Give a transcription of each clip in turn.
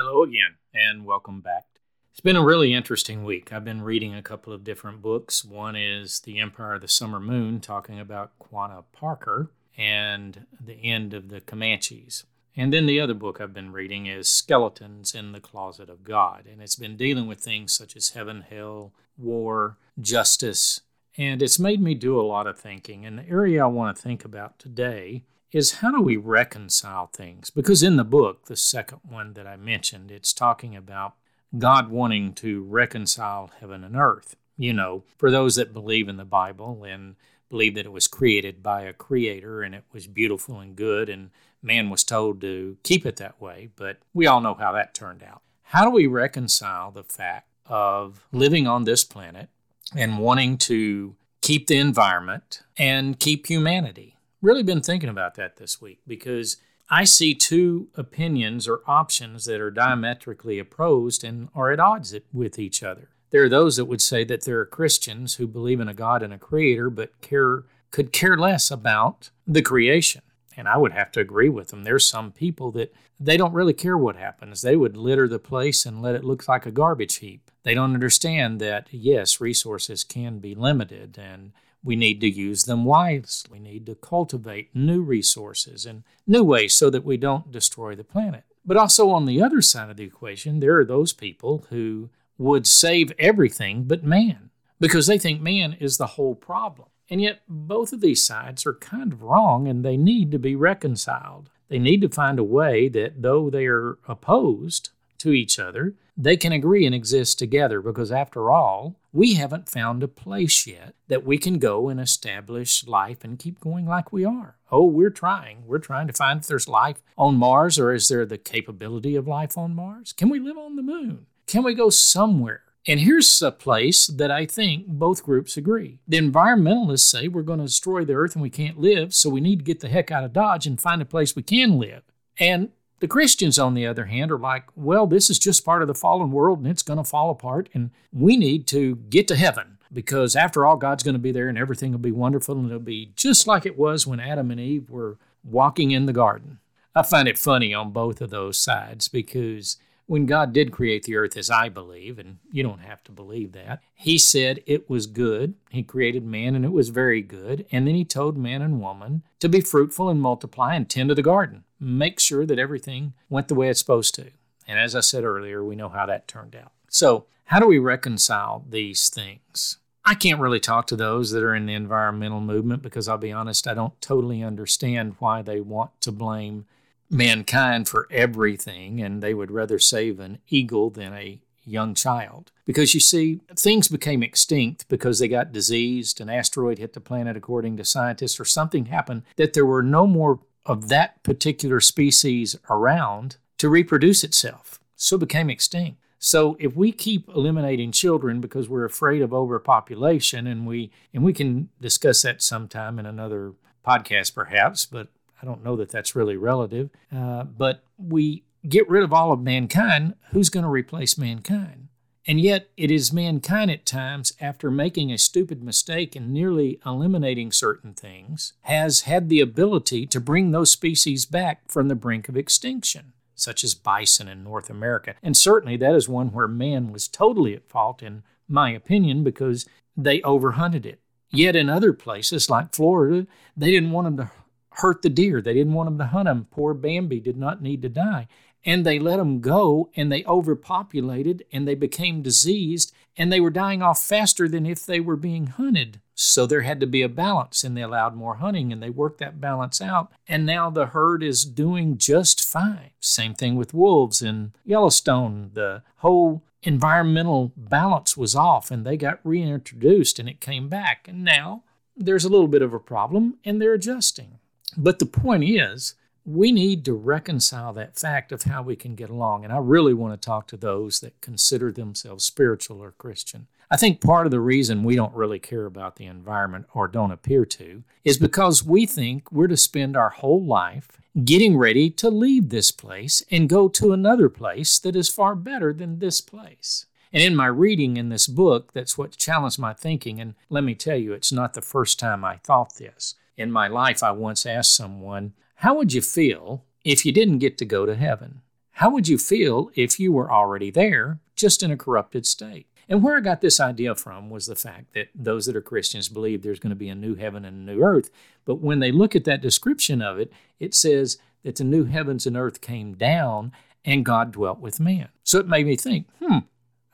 Hello again, and welcome back. It's been a really interesting week. I've been reading a couple of different books. One is The Empire of the Summer Moon, talking about Quanah Parker and the end of the Comanches. And then the other book I've been reading is Skeletons in the Closet of God. And it's been dealing with things such as heaven, hell, war, justice. And it's made me do a lot of thinking. And the area I want to think about today is how do we reconcile things? Because in the book, the second one that I mentioned, it's talking about God wanting to reconcile heaven and earth. You know, for those that believe in the Bible and believe that it was created by a creator and it was beautiful and good, and man was told to keep it that way, but we all know how that turned out. How do we reconcile the fact of living on this planet and wanting to keep the environment and keep humanity? Really been thinking about that this week because I see two opinions or options that are diametrically opposed and are at odds with each other. There are those that would say that there are Christians who believe in a God and a creator but care could care less about the creation. And I would have to agree with them. There's some people that they don't really care what happens. They would litter the place and let it look like a garbage heap. They don't understand that yes, resources can be limited and we need to use them wisely. We need to cultivate new resources and new ways so that we don't destroy the planet. But also, on the other side of the equation, there are those people who would save everything but man because they think man is the whole problem. And yet, both of these sides are kind of wrong and they need to be reconciled. They need to find a way that, though they are opposed to each other, they can agree and exist together because, after all, we haven't found a place yet that we can go and establish life and keep going like we are. Oh, we're trying. We're trying to find if there's life on Mars or is there the capability of life on Mars? Can we live on the moon? Can we go somewhere? And here's a place that I think both groups agree. The environmentalists say we're going to destroy the earth and we can't live, so we need to get the heck out of Dodge and find a place we can live. And the Christians, on the other hand, are like, well, this is just part of the fallen world and it's going to fall apart, and we need to get to heaven because, after all, God's going to be there and everything will be wonderful and it'll be just like it was when Adam and Eve were walking in the garden. I find it funny on both of those sides because when God did create the earth, as I believe, and you don't have to believe that, He said it was good. He created man and it was very good. And then He told man and woman to be fruitful and multiply and tend to the garden. Make sure that everything went the way it's supposed to. And as I said earlier, we know how that turned out. So, how do we reconcile these things? I can't really talk to those that are in the environmental movement because I'll be honest, I don't totally understand why they want to blame mankind for everything, and they would rather save an eagle than a young child. Because you see, things became extinct because they got diseased, an asteroid hit the planet, according to scientists, or something happened that there were no more of that particular species around to reproduce itself. So became extinct. So if we keep eliminating children because we're afraid of overpopulation, and we and we can discuss that sometime in another podcast perhaps, but I don't know that that's really relative, uh, but we get rid of all of mankind, who's going to replace mankind? And yet, it is mankind at times, after making a stupid mistake and nearly eliminating certain things, has had the ability to bring those species back from the brink of extinction, such as bison in North America. And certainly, that is one where man was totally at fault, in my opinion, because they overhunted it. Yet in other places, like Florida, they didn't want them to hurt the deer. They didn't want them to hunt them. Poor Bambi did not need to die. And they let them go and they overpopulated and they became diseased and they were dying off faster than if they were being hunted. So there had to be a balance and they allowed more hunting and they worked that balance out. And now the herd is doing just fine. Same thing with wolves in Yellowstone. The whole environmental balance was off and they got reintroduced and it came back. And now there's a little bit of a problem and they're adjusting. But the point is, we need to reconcile that fact of how we can get along. And I really want to talk to those that consider themselves spiritual or Christian. I think part of the reason we don't really care about the environment or don't appear to is because we think we're to spend our whole life getting ready to leave this place and go to another place that is far better than this place. And in my reading in this book, that's what challenged my thinking. And let me tell you, it's not the first time I thought this in my life, I once asked someone, How would you feel if you didn't get to go to heaven? How would you feel if you were already there, just in a corrupted state? And where I got this idea from was the fact that those that are Christians believe there's going to be a new heaven and a new earth. But when they look at that description of it, it says that the new heavens and earth came down and God dwelt with man. So it made me think, hmm,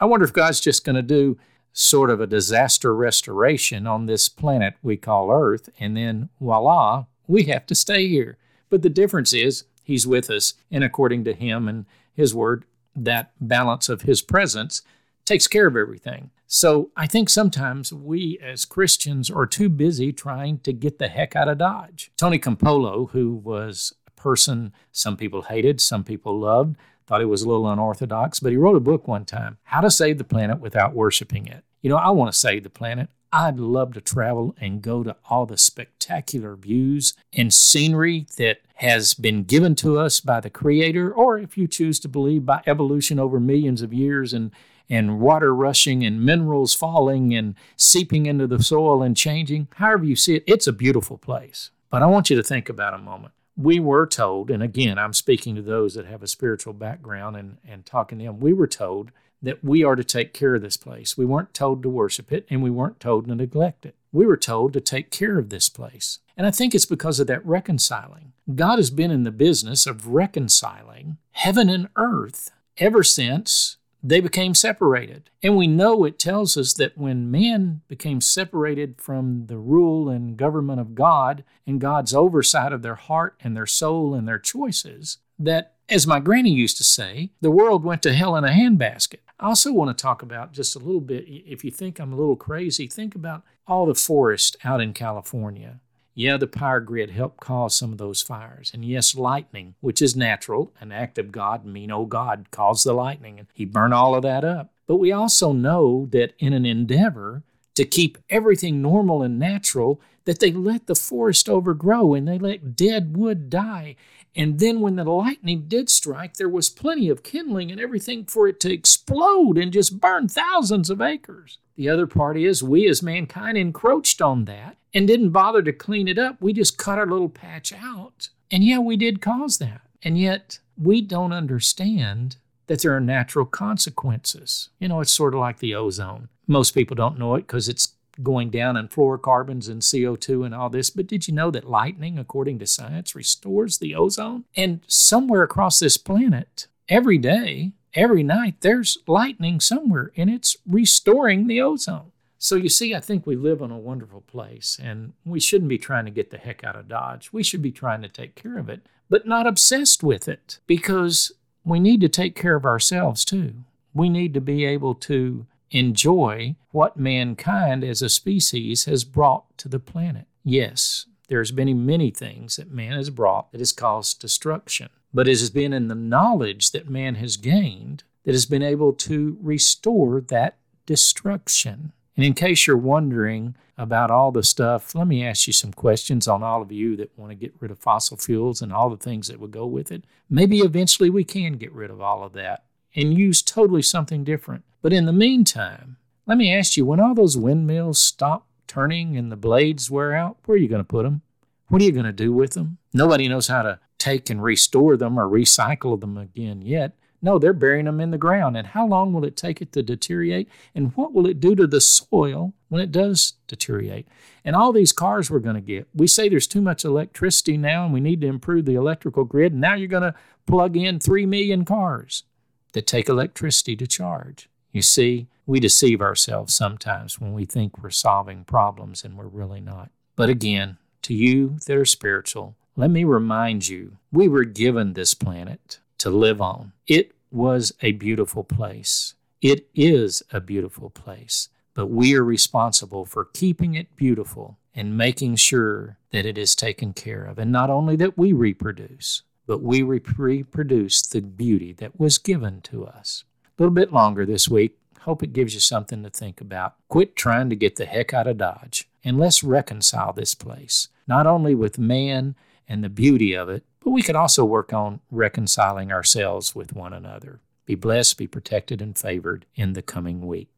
I wonder if God's just going to do sort of a disaster restoration on this planet we call Earth, and then voila, we have to stay here. But the difference is He's with us, and according to Him and His Word, that balance of His presence takes care of everything. So I think sometimes we as Christians are too busy trying to get the heck out of Dodge. Tony Campolo, who was a person some people hated, some people loved, thought he was a little unorthodox, but he wrote a book one time, How to Save the Planet Without Worshiping It. You know, I want to save the planet. I'd love to travel and go to all the spectacular views and scenery that has been given to us by the Creator, or if you choose to believe by evolution over millions of years and and water rushing and minerals falling and seeping into the soil and changing. However, you see it, it's a beautiful place. But I want you to think about a moment we were told, and again, I'm speaking to those that have a spiritual background and, and talking to them, we were told that we are to take care of this place. We weren't told to worship it, and we weren't told to neglect it. We were told to take care of this place. And I think it's because of that reconciling. God has been in the business of reconciling heaven and earth ever since they became separated. And we know it tells us that when man became separated from the rule and government of God and God's oversight of their heart and their soul and their choices, that, as my granny used to say, the world went to hell in a handbasket. I also want to talk about just a little bit, if you think I'm a little crazy, think about all the forest out in California yeah, the power grid helped cause some of those fires. And yes, lightning, which is natural, an act of God, mean, oh God, caused the lightning, and He burned all of that up. But we also know that in an endeavor to keep everything normal and natural, that they let the forest overgrow and they let dead wood die. And then when the lightning did strike, there was plenty of kindling and everything for it to explode and just burn thousands of acres. The other part is we as mankind encroached on that and didn't bother to clean it up. We just cut our little patch out. And yeah, we did cause that. And yet we don't understand that there are natural consequences. You know, it's sort of like the ozone. Most people don't know it because it's going down in fluorocarbons and CO2 and all this. But did you know that lightning, according to science, restores the ozone? And somewhere across this planet, every day, every night, there's lightning somewhere and it's restoring the ozone. So you see, I think we live in a wonderful place and we shouldn't be trying to get the heck out of Dodge. We should be trying to take care of it, but not obsessed with it because we need to take care of ourselves too. We need to be able to enjoy what mankind as a species has brought to the planet. Yes, there's been many things that man has brought that has caused destruction, but it has been in the knowledge that man has gained that has been able to restore that destruction. And in case you're wondering about all the stuff, let me ask you some questions on all of you that want to get rid of fossil fuels and all the things that would go with it. Maybe eventually we can get rid of all of that and use totally something different. But in the meantime, let me ask you when all those windmills stop turning and the blades wear out, where are you going to put them? What are you going to do with them? Nobody knows how to take and restore them or recycle them again yet. No, they're burying them in the ground. And how long will it take it to deteriorate? And what will it do to the soil when it does deteriorate? And all these cars we're going to get, we say there's too much electricity now and we need to improve the electrical grid. And now you're going to plug in 3 million cars that take electricity to charge. You see, we deceive ourselves sometimes when we think we're solving problems and we're really not. But again, to you that are spiritual, let me remind you we were given this planet to live on. It was a beautiful place. It is a beautiful place, but we are responsible for keeping it beautiful and making sure that it is taken care of. And not only that we reproduce, but we reproduce the beauty that was given to us. A little bit longer this week. Hope it gives you something to think about. Quit trying to get the heck out of Dodge and let's reconcile this place, not only with man and the beauty of it, but we could also work on reconciling ourselves with one another. Be blessed, be protected, and favored in the coming week.